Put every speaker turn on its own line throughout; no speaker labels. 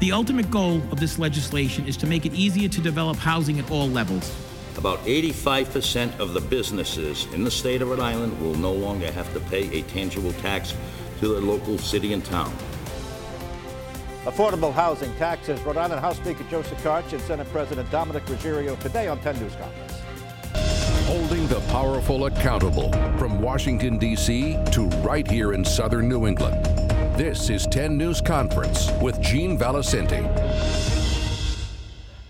The ultimate goal of this legislation is to make it easier to develop housing at all levels.
About 85% of the businesses in the state of Rhode Island will no longer have to pay a tangible tax to their local city and town.
Affordable housing taxes. Rhode Island House Speaker Joseph Shekarchi and Senate President Dominick Ruggerio today on 10 News Conference.
Holding the powerful accountable from Washington, D.C. to right here in southern New England. This is 10 News Conference with Gene Valicenti.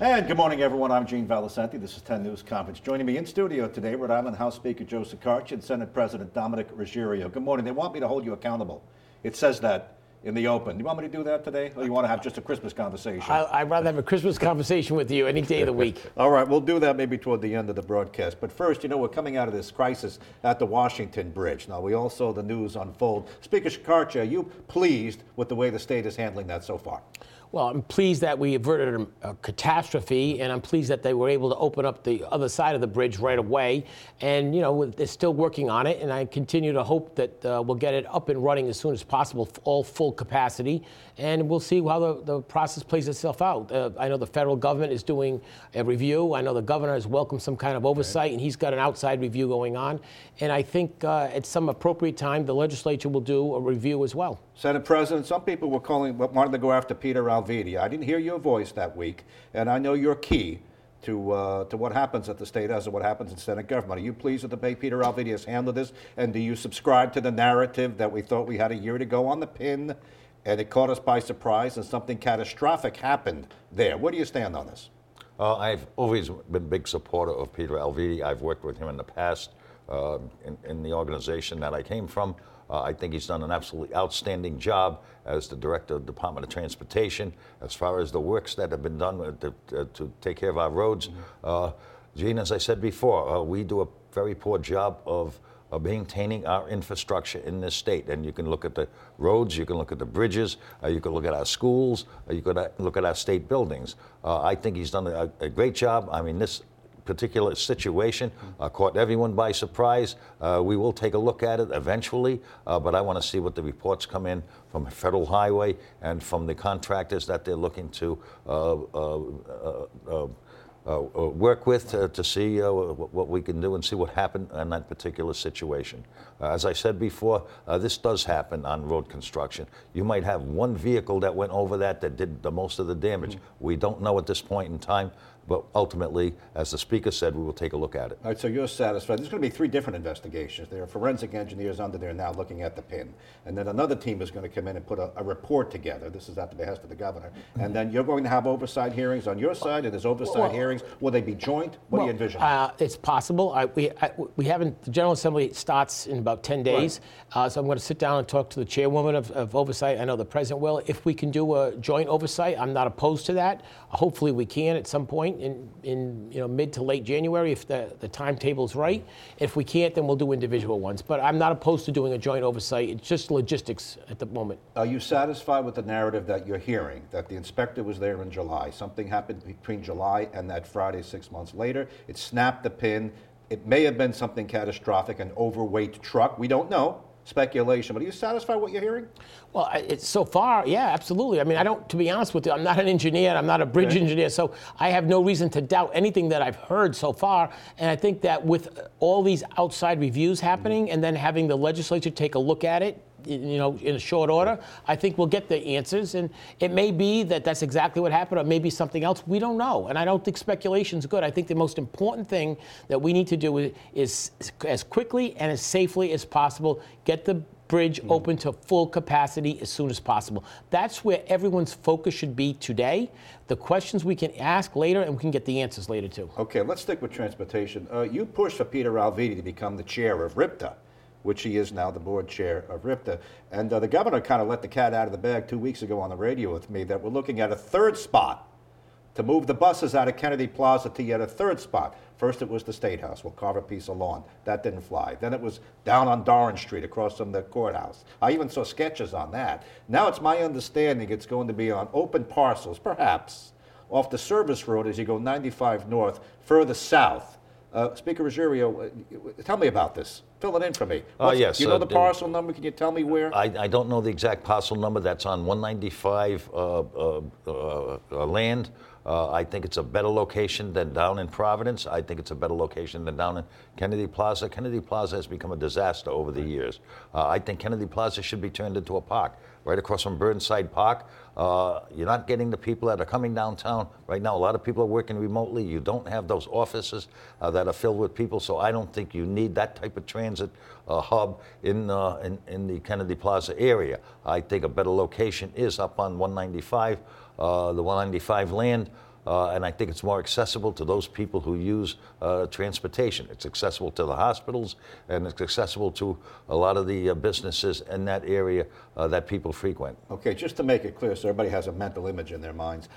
And good morning, everyone. I'm Gene Valicenti. This is 10 News Conference. Joining me in studio today, Rhode Island House Speaker Joe Shekarchi and Senate President Dominick Ruggerio. Good morning. They want me to hold you accountable. It says that in the open. Do you want me to do that today, or you want to have just a Christmas conversation?
I, would rather have a Christmas conversation with you any day of the week.
All right, we'll do that maybe toward the end of the broadcast. But first, you know, we're coming out of this crisis at the Washington Bridge. Now, we all saw the news unfold. Speaker Shekarchi, are you pleased with the way the state is handling that so far?
Well, I'm pleased that we averted a, catastrophe, and I'm pleased that they were able to open up the other side of the bridge right away. And, you know, they're still working on it, and I continue to hope that uh, we'll get it up and running as soon as possible, all full capacity. And we'll see how the, the process plays itself out. Uh, I know the federal government is doing a review. I know the governor has welcomed some kind of oversight, right. and he's got an outside review going on. And I think uh, at some appropriate time, the legislature will do a review as well.
Senate President, some people were calling, wanted to go after Peter Alviti. I didn't hear your voice that week, and I know you're key to, uh, to what happens at the state House and what happens in Senate government. Are you pleased with the way Peter Alviti has handled this? And do you subscribe to the narrative that we thought we had a year to go on the pin and it caught us by surprise and something catastrophic happened there? Where do you stand on this?
Uh, I've always been a big supporter of Peter Alviti. I've worked with him in the past uh, in, in the organization that I came from. Uh, I think he's done an absolutely outstanding job as the director of the Department of Transportation as far as the works that have been done to, to, to take care of our roads. Uh, Gene, as I said before, uh, we do a very poor job of of maintaining our infrastructure in this state. And you can look at the roads, you can look at the bridges, uh, you can look at our schools, uh, you can look at our state buildings. Uh, I think he's done a, a, great job. I mean, this particular situation uh, caught everyone by surprise. Uh, we will take a look at it eventually, uh, but I want to see what the reports come in from Federal Highway and from the contractors that they're looking to uh, uh, uh, uh, uh, work with to, to see uh, what we can do and see what happened in that particular situation. as I said before, this does happen on road construction. You might have one vehicle that went over that that did the most of the damage. Mm-hmm. We don't know at this point in time, but ultimately, as the speaker said, we will take a look at it.
All right, so you're satisfied. There's going to be three different investigations. There are forensic engineers under there now looking at the pin. And then another team is going to come in and put a, a report together. This is at the behest of the governor. And then you're going to have oversight hearings on your side, and there's oversight well, hearings. Will they be joint? What well, do you envision?
Uh, it's possible. I, we, I, we haven't, the General Assembly starts in about 10 days. Right. Uh, so I'm going to sit down and talk to the chairwoman of, of oversight. I know the president will. If we can do a joint oversight, I'm not opposed to that. Hopefully we can at some point in, in you know, mid to late January if the, the timetable's right. If we can't, then we'll do individual ones. But I'm not opposed to doing a joint oversight. It's just logistics at the moment.
Are you satisfied with the narrative that you're hearing, that the inspector was there in July? Something happened between July and that Friday six months later. It snapped the pin. It may have been something catastrophic, an overweight truck. We don't know speculation. But are you satisfied with what you're hearing?
Well, it's so far, yeah, absolutely. I mean, I don't, to be honest with you, I'm not an engineer, I'm not a bridge okay. engineer, so I have no reason to doubt anything that I've heard so far. And I think that with all these outside reviews happening mm-hmm. and then having the legislature take a look at it, you know, in a short order, I think we'll get the answers. And it may be that that's exactly what happened, or maybe something else. We don't know. And I don't think speculation is good. I think the most important thing that we need to do is, is as quickly and as safely as possible get the bridge mm. open to full capacity as soon as possible. That's where everyone's focus should be today. The questions we can ask later, and we can get the answers later too.
Okay, let's stick with transportation. Uh, you pushed for Peter Alviti to become the chair of RIPTA which he is now the board chair of RIPTA. And uh, the governor kind of let the cat out of the bag two weeks ago on the radio with me that we're looking at a third spot to move the buses out of Kennedy Plaza to yet a third spot. First, it was the State House. We'll carve a piece of lawn. That didn't fly. Then it was down on Dorrance Street across from the courthouse. I even saw sketches on that. Now it's my understanding it's going to be on open parcels, perhaps, off the service road as you go 95 north, further south. Uh, Speaker Ruggerio, uh, tell me about this. Fill it in for me.
Uh, yes,
Do you know
uh,
the parcel number? Can you tell me where?
I, I don't know the exact parcel number that's on 195 uh, uh, uh, uh, land. Uh, I think it's a better location than down in Providence. I think it's a better location than down in Kennedy Plaza. Kennedy Plaza has become a disaster over the years. Uh, I think Kennedy Plaza should be turned into a park, right across from Burnside Park. Uh, you're not getting the people that are coming downtown right now. A lot of people are working remotely. You don't have those offices uh, that are filled with people, so I don't think you need that type of transit uh, hub in, uh, in in the Kennedy Plaza area. I think a better location is up on 195, uh, the 195 land. Uh, and I think it's more accessible to those people who use uh, transportation. It's accessible to the hospitals, and it's accessible to a lot of the uh, businesses in that area that people frequent.
Okay, just to make it clear, so everybody has a mental image in their minds,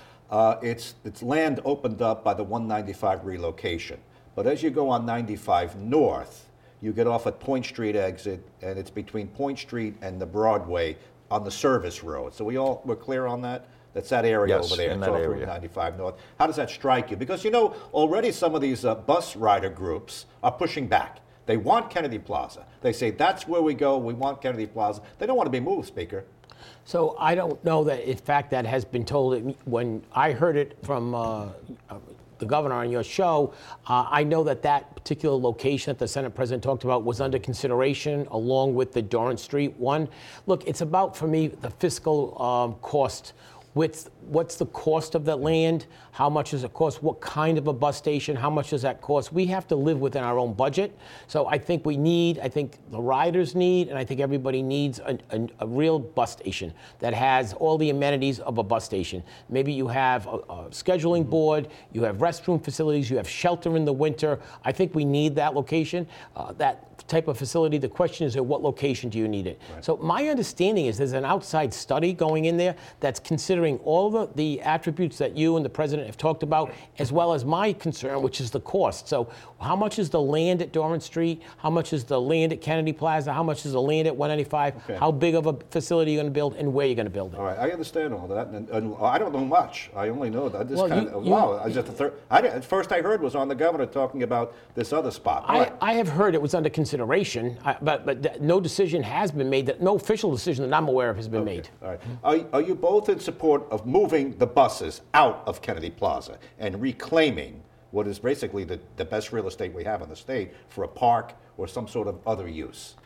it's, it's land opened up by the 195 relocation. But as you go on 95 north, you get off at Point Street exit, and it's between Point Street and the Broadway on the service road. So we all, we're clear on that? That's that area
Yes,
over there.
in that
off Route
area.
95 north. How does that strike you? Because you know, already some of these uh, bus rider groups are pushing back. They want Kennedy Plaza. They say, that's where we go, we want Kennedy Plaza. They don't want to be moved, Speaker.
So I don't know that, in fact, that has been told. When I heard it from uh, uh, the governor on your show, uh, I know that that particular location that the Senate president talked about was under consideration along with the Dorrance Street one. Look, it's about, for me, the fiscal um, cost. What's, what's the cost of that land? How much does it cost? What kind of a bus station? How much does that cost? We have to live within our own budget. So I think we need, I think the riders need, and I think everybody needs a, a, a real bus station that has all the amenities of a bus station. Maybe you have a, a scheduling board, you have restroom facilities, you have shelter in the winter. I think we need that location, uh, that type of facility. The question is, at what location do you need it? So my understanding is there's an outside study going in there that's considering all the, the attributes that you and the president have talked about, as well as my concern, which is the cost. So how much is the land at Dorrance Street? How much is the land at Kennedy Plaza? How much is the land at 195?
Okay.
How big of a facility you're going to build and where you're going to build it?
All right, I understand all that, and, and I don't know much. I only know that this
Well,
kind
you-
of
you-
wow. I just the third. I didn't, first I heard was on the governor talking about this other spot.
I,
right.
I have heard it was under consideration, I- but, but th- no decision has been made, that, no official decision that I'm aware of has been made.
All right. Are, are you both in support of moving the buses out of Kennedy Plaza and reclaiming what is basically the, the best real estate we have in the state for a park or some sort of other use?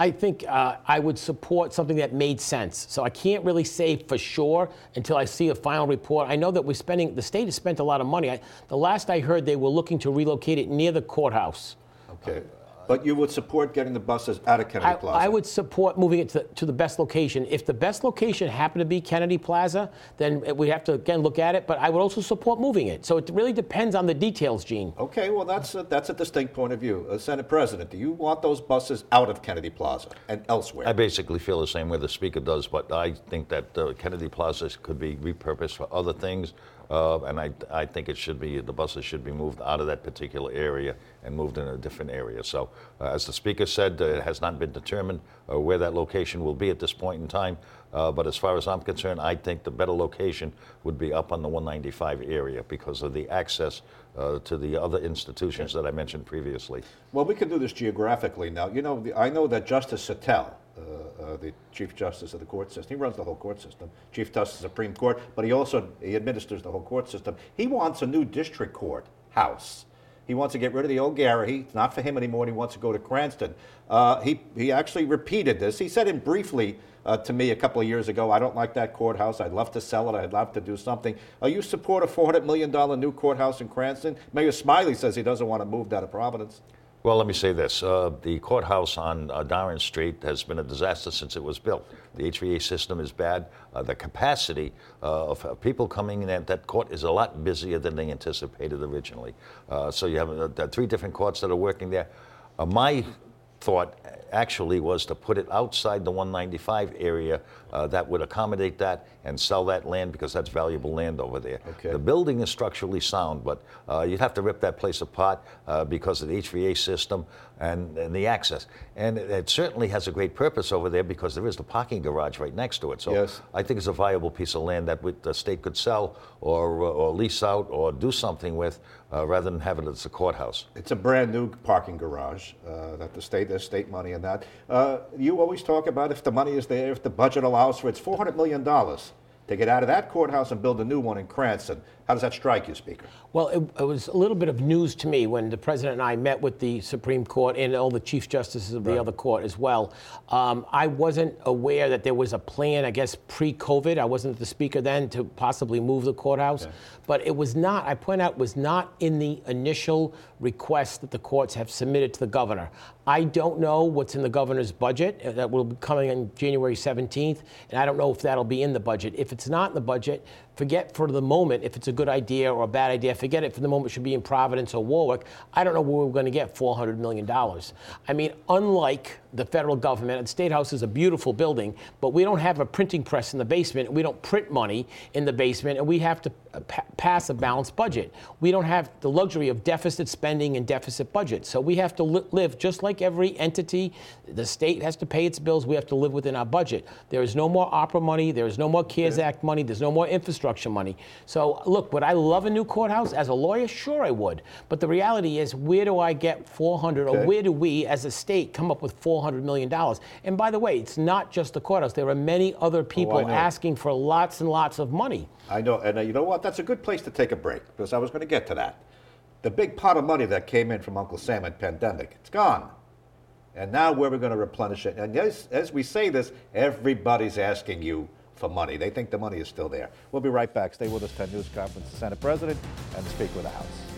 I think uh, I would support something that made sense. So I can't really say for sure until I see a final report. I know that we're spending, the state has spent a lot of money. I, the last I heard, they were looking to relocate it near the courthouse.
Okay. But you would support getting the buses out of Kennedy
I,
Plaza?
I would support moving it to, to the best location. If the best location happened to be Kennedy Plaza, then we have to again look at it. But I would also support moving it. So it really depends on the details, Gene.
Okay, well, that's a, that's a distinct point of view. Uh, Senate President, do you want those buses out of Kennedy Plaza and elsewhere?
I basically feel the same way the speaker does, but I think that uh, Kennedy Plaza could be repurposed for other things, uh, and I, I think it should be the buses should be moved out of that particular area and moved in a different area. So, uh, as the speaker said, uh, it has not been determined uh, where that location will be at this point in time. Uh, but as far as I'm concerned, I think the better location would be up on the 195 area because of the access uh, to the other institutions that I mentioned previously.
Well, we can do this geographically now. You know, I know that Justice Suttell, uh, uh, the Chief Justice of the court system, he runs the whole court system, Chief Justice Supreme Court, but he also he administers the whole court system. He wants a new district court house. He wants to get rid of the old Garrahy. It's not for him anymore. He wants to go to Cranston. Uh, he, he actually repeated this. He said it briefly uh, to me a couple of years ago. I don't like that courthouse. I'd love to sell it. I'd love to do something. Are you support a $400 million new courthouse in Cranston? Mayor Smiley says he doesn't want to move out of Providence.
Well, let me say this. Uh, the courthouse on uh, Dorrance Street has been a disaster since it was built. The HVA system is bad. Uh, the capacity uh, of uh, people coming in at that court is a lot busier than they anticipated originally. Uh, so you have three different courts that are working there. My thought actually was to put it outside the 195 area uh, that would accommodate that and sell that land because that's valuable land over there.
Okay.
The building is structurally sound, but uh, you'd have to rip that place apart uh, because of the HVA system and, and the access. And it, it certainly has a great purpose over there because there is the parking garage right next to it. So
Yes.
I think it's a viable piece of land that the state could sell or, uh, or lease out or do something with uh, rather than have it as a courthouse.
It's a brand new parking garage uh, that the state, there's state money in that. Uh, you always talk about if the money is there, if the budget allows for it's $400 million to get out of that courthouse and build a new one in Cranston. How does that strike you, Speaker?
Well, it, it was a little bit of news to me when the president and I met with the Supreme Court and all the chief justices of the other court as well. Um, I wasn't aware that there was a plan, I guess, pre-COVID. I wasn't the speaker then to possibly move the courthouse, but it was not. I point out, was not in the initial request that the courts have submitted to the governor. I don't know what's in the governor's budget uh, that will be coming on January 17th, and I don't know if that'll be in the budget. If it's not in the budget, forget for the moment if it's a good idea or a bad idea. Forget it for the moment it should be in Providence or Warwick. I don't know where we're going to get $400 million. I mean, unlike the federal government, the State House is a beautiful building, but we don't have a printing press in the basement. We don't print money in the basement, and we have to uh, pa- pass a balanced budget. We don't have the luxury of deficit spending and deficit budget. So we have to li- live just like every entity. The state has to pay its bills. We have to live within our budget. There is no more ARPA money. There is no more CARES Act money. There's no more infrastructure money. So look, would I love a new courthouse as a lawyer? Sure, I would. But the reality is, where do I get 400,
Okay.
or where do we, as a state, come up with 400 million dollars? And by the way, it's not just the courthouse. There are many other people
know.
asking for lots and lots of money.
I know, and uh, you know what? That's a good place to take a break because I was going to get to that. The big pot of money that came in from Uncle Sam in pandemic, it's gone. And now where we're going to replenish it. And as, as we say this, everybody's asking you for money. They think the money is still there. We'll be right back. Stay with us. 10 News Conference, the Senate President and the Speaker of the House.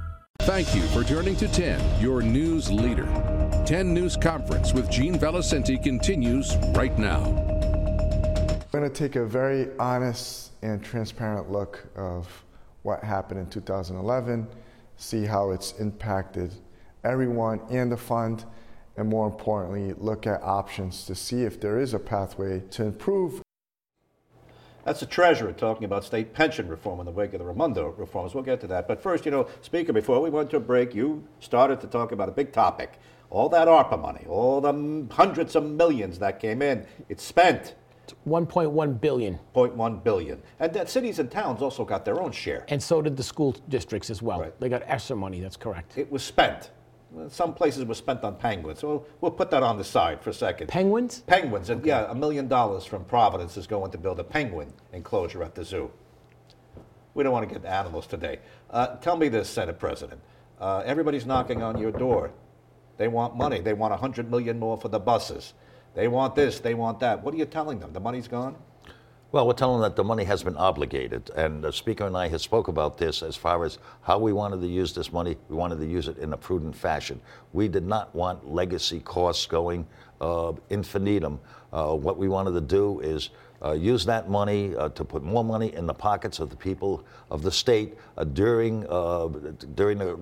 Thank you for turning to 10, your news leader. 10 News Conference with Gene Valicenti continues right now.
We're going to take a very honest and transparent look of what happened in 2011, see how it's impacted everyone and the fund, and more importantly, look at options to see if there is a pathway to improve
That's the treasurer talking about state pension reform and the wake of the Raimondo reforms. We'll get to that. But first, you know, Speaker, before we went to a break, you started to talk about a big topic. All that ARPA money, all the hundreds of millions that came in, it's spent.
1.1 billion,
0.1 billion. And that cities and towns also got their own share.
and so did the school districts as well.
Right.
They got ESSER money. That's correct.
It was spent. Well, Some places were spent on penguins. So we'll put that on the side for a second.
Penguins?
Penguins, and yeah, a million dollars from Providence is going to build a penguin enclosure at the zoo. We don't want to get animals today. Uh, tell me this, Senate President. Uh, everybody's knocking on your door. They want money. They want 100 million more for the buses. They want this. They want that. What are you telling them? The money's gone.
Well, we're telling them that the money has been obligated, and the speaker and I have spoke about this as far as how we wanted to use this money. We wanted to use it in a prudent fashion. We did not want legacy costs going uh, infinitum. Uh, what we wanted to do is uh, use that money uh, to put more money in the pockets of the people of the state uh, during uh, during the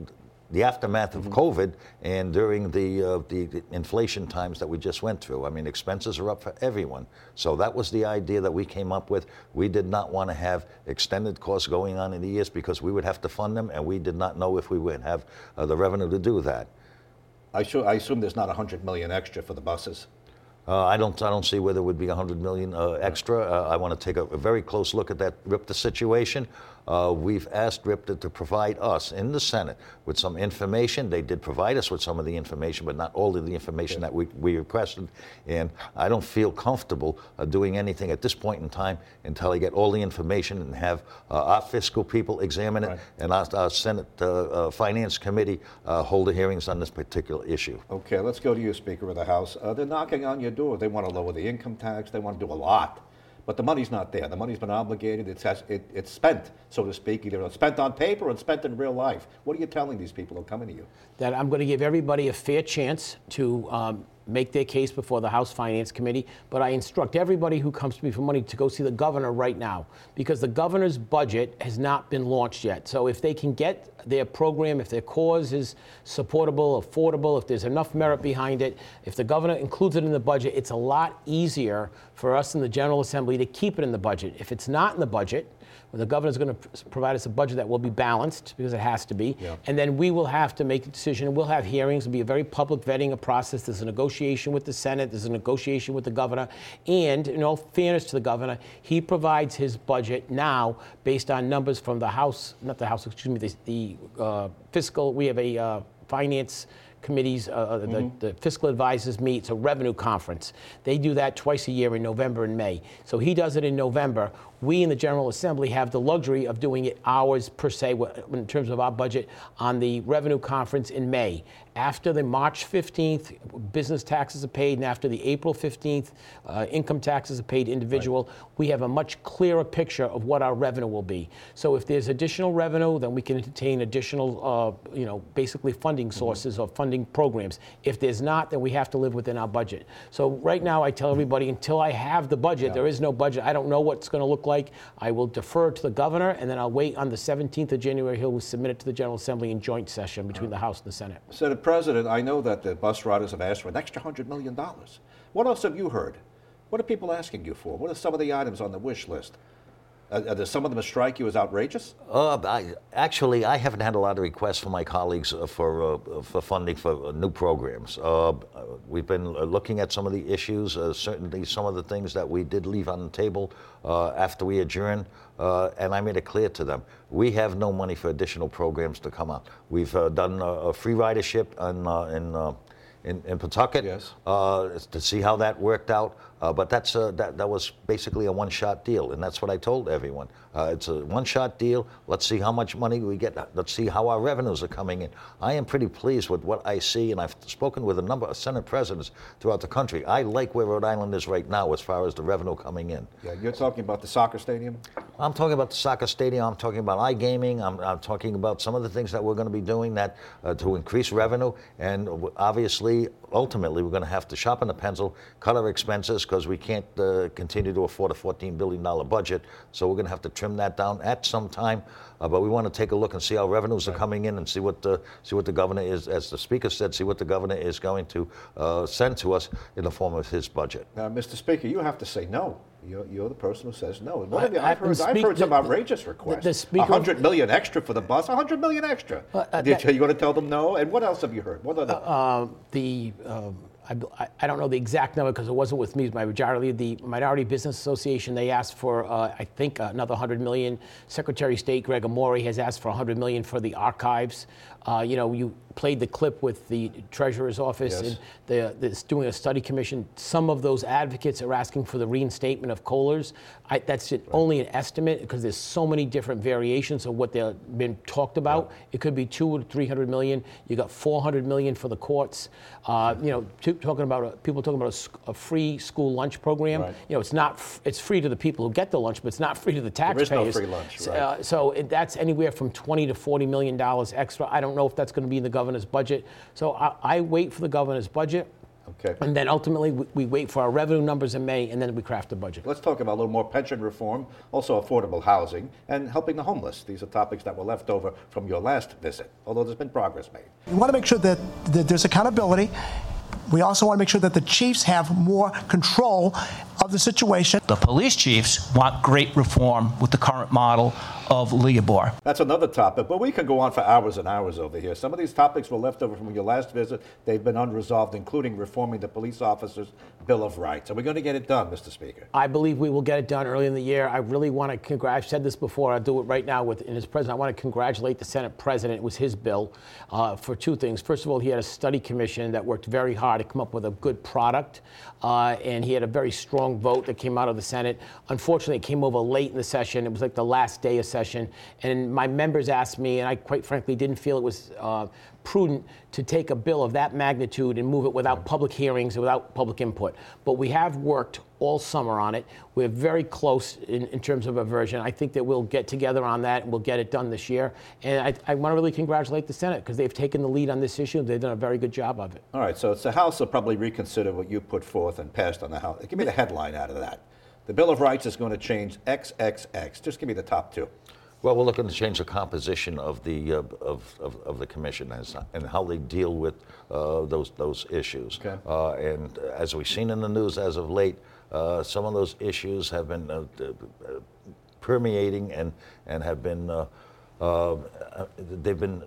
the aftermath of COVID and during the, uh, the the inflation times that we just went through. I mean, expenses are up for everyone. So that was the idea that we came up with. We did not want to have extended costs going on in the years because we would have to fund them, and we did not know if we would have uh, the revenue to do that.
I, sure, I assume there's not 100 million extra for the buses.
Uh, I don't. I don't see where there would be 100 million uh, extra. Uh, I want to take a, a, very close look at that RIPTA situation. Uh, we've asked RIPTA to provide us in the Senate with some information. They did provide us with some of the information, but not all of the information that we, we requested. And I don't feel comfortable uh, doing anything at this point in time until I get all the information and have uh, our fiscal people examine it right. and our, our Senate uh, Finance Committee hold the hearings on this particular issue.
Okay, let's go to you, Speaker of the House. they're knocking on your door. They want to lower the income tax. They want to do a lot but the money's not there. The money's been obligated. It's, it, it's spent, so to speak, either spent on paper or spent in real life. What are you telling these people who are coming to you?
That I'm going to give everybody a fair chance to um, make their case before the House Finance Committee, but I instruct everybody who comes to me for money to go see the governor right now because the governor's budget has not been launched yet. So if they can get their program, if their cause is supportable, affordable, if there's enough merit behind it, if the governor includes it in the budget, it's a lot easier for us in the General Assembly to keep it in the budget. If it's not in the budget, the governor's going to provide us a budget that will be balanced because it has to be. Yeah. And then we will have to make a decision. We'll have hearings. It'll be a very public vetting a process. There's a negotiation with the Senate. There's a negotiation with the governor. And in all fairness to the governor, he provides his budget now based on numbers from the House, not the House, excuse me, the, the uh, fiscal. We have a uh, finance committees, uh, uh mm-hmm. the, the, fiscal advisors meet. It's a revenue conference. They do that twice a year in November and May. So he does it in November. We in the General Assembly have the luxury of doing it hours per se in terms of our budget on the revenue conference in May. After the March 15th, business taxes are paid, and after the April 15th, uh, income taxes are paid individual, right. we have a much clearer picture of what our revenue will be. So if there's additional revenue, then we can entertain additional, uh, you know, basically funding mm-hmm. sources mm-hmm. or funding programs. If there's not, then we have to live within our budget. So right now, I tell everybody until I have the budget, yeah. there is no budget. I don't know what's going to look like. I will defer to the governor, and then I'll wait on the 17th of January. He'll submit it to the General Assembly in joint session between the House and the Senate.
Senator President, I know that the bus riders have asked for an extra $100 million. What else have you heard? What are people asking you for? What are some of the items on the wish list? Uh, are there some of them strike you as outrageous?
Uh, I, actually, I haven't had a lot of requests from my colleagues uh, for uh, for funding for uh, new programs. Uh, we've been looking at some of the issues, certainly some of the things that we did leave on the table after we adjourned, and I made it clear to them we have no money for additional programs to come out. We've done a free ridership in in in, in Pawtucket
yes.
uh, to see how that worked out. Uh, but that's a, that, that was basically a one-shot deal, and that's what I told everyone. Uh, it's a one-shot deal. Let's see how much money we get. Let's see how our revenues are coming in. I am pretty pleased with what I see, and I've spoken with a number of Senate presidents throughout the country. I like where Rhode Island is right now as far as the revenue coming in.
Yeah, you're talking about the soccer stadium.
I'm talking about the soccer stadium. I'm talking about iGaming. I'm, I'm talking about some of the things that we're going to be doing that uh, to increase revenue, and obviously, ultimately, we're going to have to sharpen the pencil, cut our expenses because we can't uh, continue to afford a $14 billion budget. So we're going to have to trim that down at some time. Uh, but we want to take a look and see how revenues are coming in and see what the see what the governor is, as the speaker said, see what the governor is going to uh, send to us in the form of his budget.
Now, Mr. Speaker, you have to say no. You're, you're the person who says no. What have you, I've, heard, I've heard some outrageous requests. The, the speaker, 100 million extra for the bus, 100 million extra. Uh, uh, you, you going to tell them no? And what else have you heard? What other?
Uh, the um, I, I, don't know the exact number because it wasn't with me. My majority, the Minority Business Association, they asked for, uh, I think, another 100 million. Secretary of State Gregg Amore has asked for 100 million for the archives. Uh, you know, you played the clip with the treasurer's office yes. and the, doing a study commission. Some of those advocates are asking for the reinstatement of COLAs. I, that's it, only an estimate because there's so many different variations of what they've been talked about. It could be two or 300 million. You got 400 million for the courts. Uh, you know, talking about a, people talking about a, a, free school lunch program. Right. You know, it's not it's free to the people who get the lunch, but it's not free to the taxpayers.
There is no free lunch. Right. Uh,
so it, that's anywhere from 20 to 40 million dollars extra. I don't know if that's going to be in the governor's budget. So I, I wait for the governor's budget.
Okay.
And then ultimately, we, we, wait for our revenue numbers in May, and then we craft a budget.
Let's talk about a little more pension reform, also affordable housing, and helping the homeless. These are topics that were left over from your last visit, although there's been progress made.
We want to make sure that, that there's accountability We also want to make sure that the chiefs have more control of the situation.
The police chiefs want great reform with the current model of LEOBOR.
That's another topic, but we could go on for hours and hours over here. Some of these topics were left over from your last visit. They've been unresolved, including reforming the police officers' Bill of Rights. Are we going to get it done, Mr. Speaker?
I believe we will get it done early in the year. I really want to congratulate, I've said this before, I'll do it right now with in his president. I want to congratulate the Senate president. It was his bill uh, for two things. First of all, he had a study commission that worked very hard to come up with a good product, uh, and he had a very strong vote that came out of the Senate. Unfortunately, it came over late in the session. It was like the last day of session, and my members asked me, and I quite frankly didn't feel it was uh, prudent to take a bill of that magnitude and move it without public hearings and without public input. But we have worked all summer on it. We're very close in, in terms of a version. I think that we'll get together on that and we'll get it done this year. And I, I want to really congratulate the Senate because they've taken the lead on this issue. They've done a very good job of it.
All right, so it's the House will probably reconsider what you put forth and passed on the House. Give me the headline out of that. The Bill of Rights is going to change XXX. Just give me the top two.
Well, we're looking to change the composition of the uh, of, of, of the commission as, and how they deal with uh, those those issues.
Okay.
Uh, and as we've seen in the news as of late, uh, some of those issues have been uh, uh, permeating and and have been they've been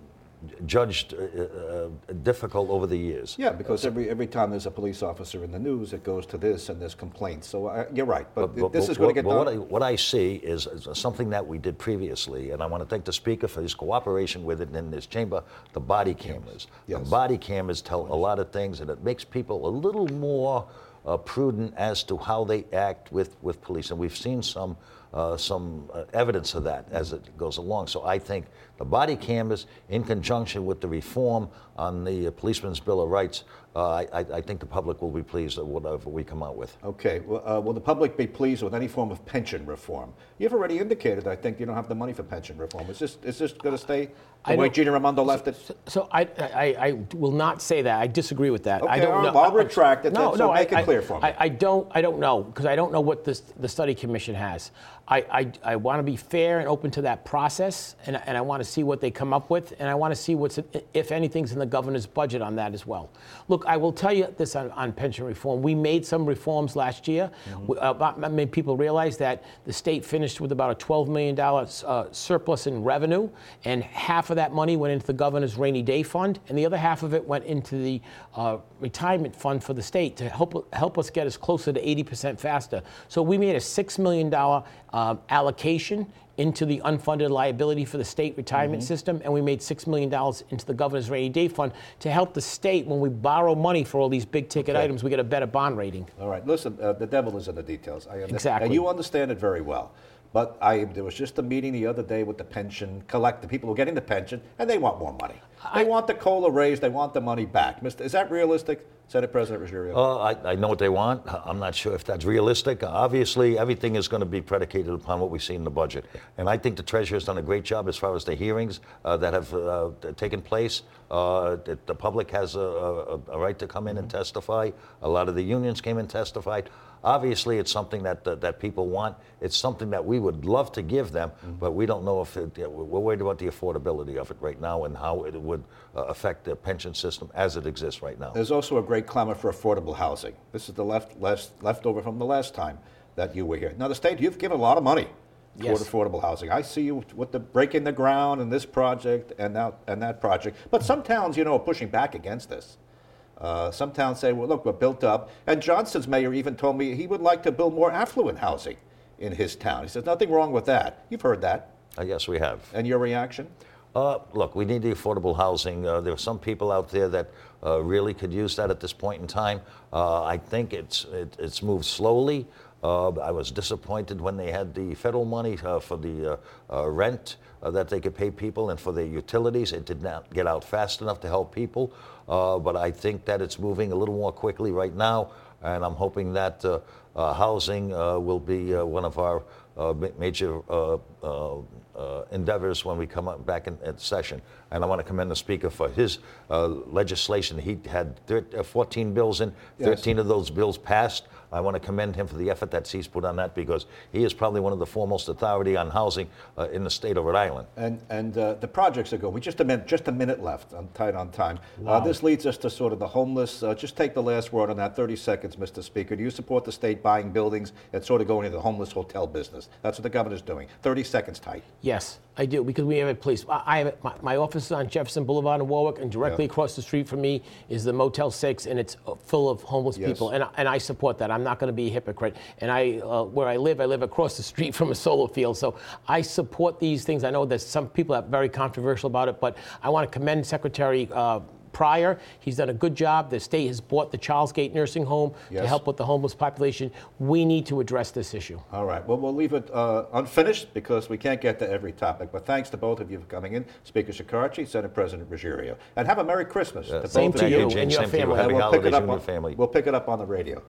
judged uh, uh, difficult over the years.
Yeah, because every every time there's a police officer in the news, it goes to this and there's complaints. So uh, you're right, but,
But- but-
this
but
is going to
what-
get done.
What I, what I see is, is something that we did previously, and I want to thank the speaker for his cooperation with it in this chamber, the body cameras.
Yes.
The body cameras tell a lot of things, and it makes people a little more uh, prudent as to how they act with, with police. And we've seen some, uh, some uh, evidence of that as it goes along. So I think the body cameras, in conjunction with the reform on the Policeman's Bill of Rights, uh, I, I I think the public will be pleased with whatever we come out with.
Okay, well, uh, will the public be pleased with any form of pension reform? You've already indicated, I think, you don't have the money for pension reform. Is this, is this going to stay
I
the way Gina Raimondo left it?
So I, I, I will not say that. I disagree with that. I
Okay,
don't
I'll-
know.
I'll retract it
No,
then, so
no,
make
I,
it clear for me.
I, I don't. I don't know because I don't know what this, the study commission has. I, I, I want to be fair and open to that process, and, and I want to see what they come up with, and I want to see what's, if anything's in the governor's budget on that as well. Look, I will tell you this on, on pension reform. We made some reforms last year.
Mm-hmm.
We- uh, about- I mean, people realize that the state finished with about a $12 million uh, surplus in revenue, and half of that money went into the governor's rainy day fund, and the other half of it went into the uh, retirement fund for the state to help help us get us closer to 80% faster. So we made a $6 million um, allocation into the unfunded liability for the state retirement
Mm-hmm.
system, and we made $6 million into the governor's rainy day fund to help the state when we borrow money for all these big ticket
Okay.
items, we get a better bond rating.
All right, listen, uh, the devil is in the details. I understand.
Exactly.
And you understand it very well. But I, there was just a meeting the other day with the pension collect, the people who are getting the pension, and they want more money. They want the COLA raised, they want the money back. Mr. Is that realistic, Senate President Ruggerio?
Uh, I, I know what they want. I'm not sure if that's realistic. Obviously, everything is going to be predicated upon what we see in the budget. And I think the Treasurer's done a great job as far as the hearings uh, that have uh, taken place. Uh, that the public has a, a, a right to come in and testify. A lot of the unions came and testified. Obviously, it's something that that, that people want. It's something that we would love to give them, but we don't know if it, yeah, we're worried about the affordability of it right now and how it would uh, affect the pension system as it exists right now.
There's also a great clamor for affordable housing. This is the left, left, leftover from the last time that you were here. Now, the state, you've given a lot of money toward
Yes.
affordable housing. I see you with the breaking the ground and this project and that, and that project. But some towns, you know, are pushing back against this. Uh, some towns say, well, look, we're built up. And Johnston's mayor even told me he would like to build more affluent housing in his town. He says, nothing wrong with that. You've heard that.
I guess we have.
And your reaction?
Uh, look, we need the affordable housing. Uh, there are some people out there that uh, really could use that at this point in time. Uh, I think it's it, it's moved slowly. Uh, I was disappointed when they had the federal money uh, for the uh, rent uh, that they could pay people and for their utilities. It did not get out fast enough to help people. Uh, but I think that it's moving a little more quickly right now, and I'm hoping that uh, uh, housing uh, will be uh, one of our uh, major uh, uh, uh, endeavors when we come up back in, at session. And I want to commend the speaker for his uh, legislation. He had thir- uh, 14 bills in.
Yes.
13 of those bills passed. I want to commend him for the effort that he's put on that because he is probably one of the foremost authority on housing uh, in the state of Rhode Island.
And, and uh, the projects are going. We just a minute, just a minute left. I'm tight on time. Uh, this leads us to sort of the homeless. Uh, just take the last word on that. 30 seconds, Mr. Speaker. Do you support the state buying buildings and sort of going into the homeless hotel business? That's what the governor's doing. 30 seconds, tight.
Yes, I do because we have a police. I I have my, my office is on Jefferson Boulevard in Warwick, and directly
Yeah.
across the street from me is the Motel Six, and it's uh, full of homeless
Yes.
people. And I- and I support that. I'm not going to be a hypocrite. And I, uh, where I live, I live across the street from a solar field, so I support these things. I know that some people are very controversial about it, but I want to commend Secretary. Uh, Pryor, he's done a good job. The state has bought the Charles Gate Nursing Home to help with the homeless population. We need to address this issue.
All right. Well, we'll leave it uh, unfinished because we can't get to every topic. But thanks to both of you for coming in, Speaker Shekarchi, Senate President Ruggerio, and have a Merry Christmas. to
Same
both
to
of
you and your
Same you.
family.
Happy
And we'll
holidays to you and your family.
We'll pick it up on the radio.